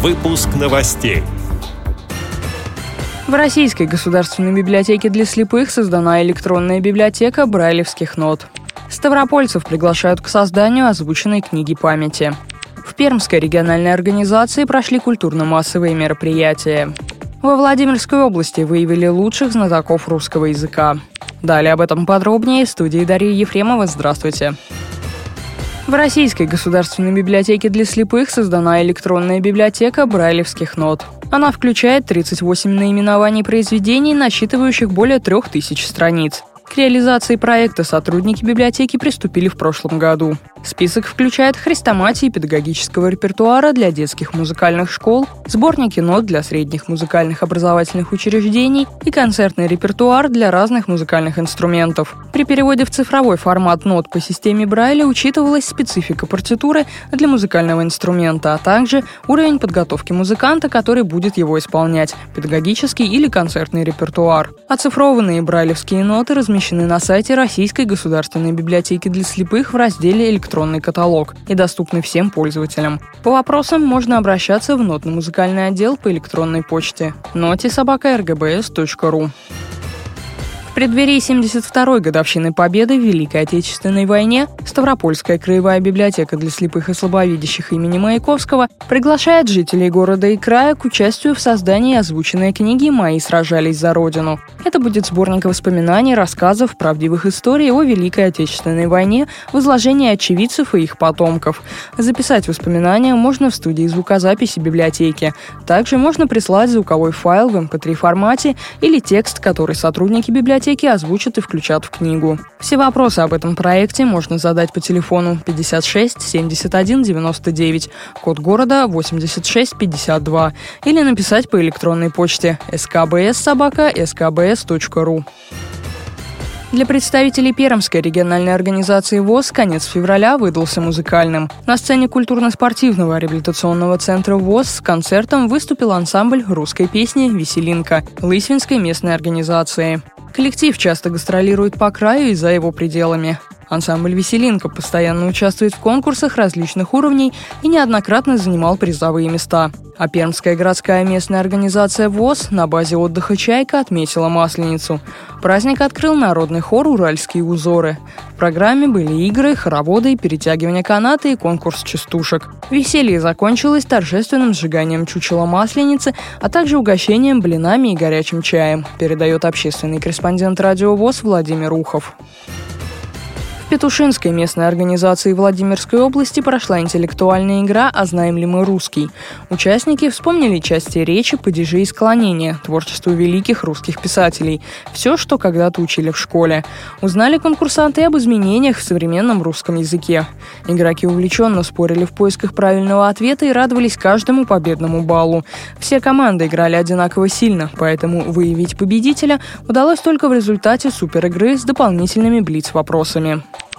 Выпуск новостей. В Российской государственной библиотеке для слепых создана электронная библиотека брайлевских нот. Ставропольцев приглашают к созданию озвученной книги памяти. В Пермской региональной организации прошли культурно-массовые мероприятия. Во Владимирской области выявили лучших знатоков русского языка. Далее об этом подробнее в студии Дарьи Ефремова. Здравствуйте. В Российской государственной библиотеке для слепых создана электронная библиотека брайлевских нот. Она включает 38 наименований произведений, насчитывающих более 3000 страниц. К реализации проекта сотрудники библиотеки приступили в прошлом году. Список включает хрестоматии педагогического репертуара для детских музыкальных школ, сборники нот для средних музыкальных образовательных учреждений и концертный репертуар для разных музыкальных инструментов. При переводе в цифровой формат нот по системе Брайля учитывалась специфика партитуры для музыкального инструмента, а также уровень подготовки музыканта, который будет его исполнять, педагогический или концертный репертуар. Оцифрованные брайлевские ноты размещены на сайте Российской государственной библиотеки для слепых в разделе «Электронные электронный каталог и доступны всем пользователям. По вопросам можно обращаться в нотно-музыкальный отдел по электронной почте notisobaka.rgbs.ru преддверии 72-й годовщины Победы в Великой Отечественной войне Ставропольская краевая библиотека для слепых и слабовидящих имени Маяковского приглашает жителей города и края к участию в создании озвученной книги «Мои сражались за Родину». Это будет сборник воспоминаний, рассказов, правдивых историй о Великой Отечественной войне в изложении очевидцев и их потомков. Записать воспоминания можно в студии звукозаписи библиотеки. Также можно прислать звуковой файл в MP3 эм формате или текст, который сотрудники библиотеки библиотеки озвучат и включат в книгу. Все вопросы об этом проекте можно задать по телефону 56 71 99, код города 86 52 или написать по электронной почте skbs skbs.ru. Для представителей Пермской региональной организации ВОЗ конец февраля выдался музыкальным. На сцене культурно-спортивного реабилитационного центра ВОЗ с концертом выступил ансамбль русской песни «Веселинка» Лысвинской местной организации. Коллектив часто гастролирует по краю и за его пределами. Ансамбль «Веселинка» постоянно участвует в конкурсах различных уровней и неоднократно занимал призовые места. А Пермская городская местная организация ВОЗ на базе отдыха «Чайка» отметила Масленицу. Праздник открыл народный хор «Уральские узоры». В программе были игры, хороводы, перетягивание каната и конкурс частушек. Веселье закончилось торжественным сжиганием чучела Масленицы, а также угощением блинами и горячим чаем, передает общественный корреспондент радио ВОЗ Владимир Ухов. Петушинской местной организации Владимирской области прошла интеллектуальная игра «А знаем ли мы русский?». Участники вспомнили части речи, падежи и склонения, творчеству великих русских писателей. Все, что когда-то учили в школе. Узнали конкурсанты об изменениях в современном русском языке. Игроки увлеченно спорили в поисках правильного ответа и радовались каждому победному баллу. Все команды играли одинаково сильно, поэтому выявить победителя удалось только в результате суперигры с дополнительными блиц-вопросами.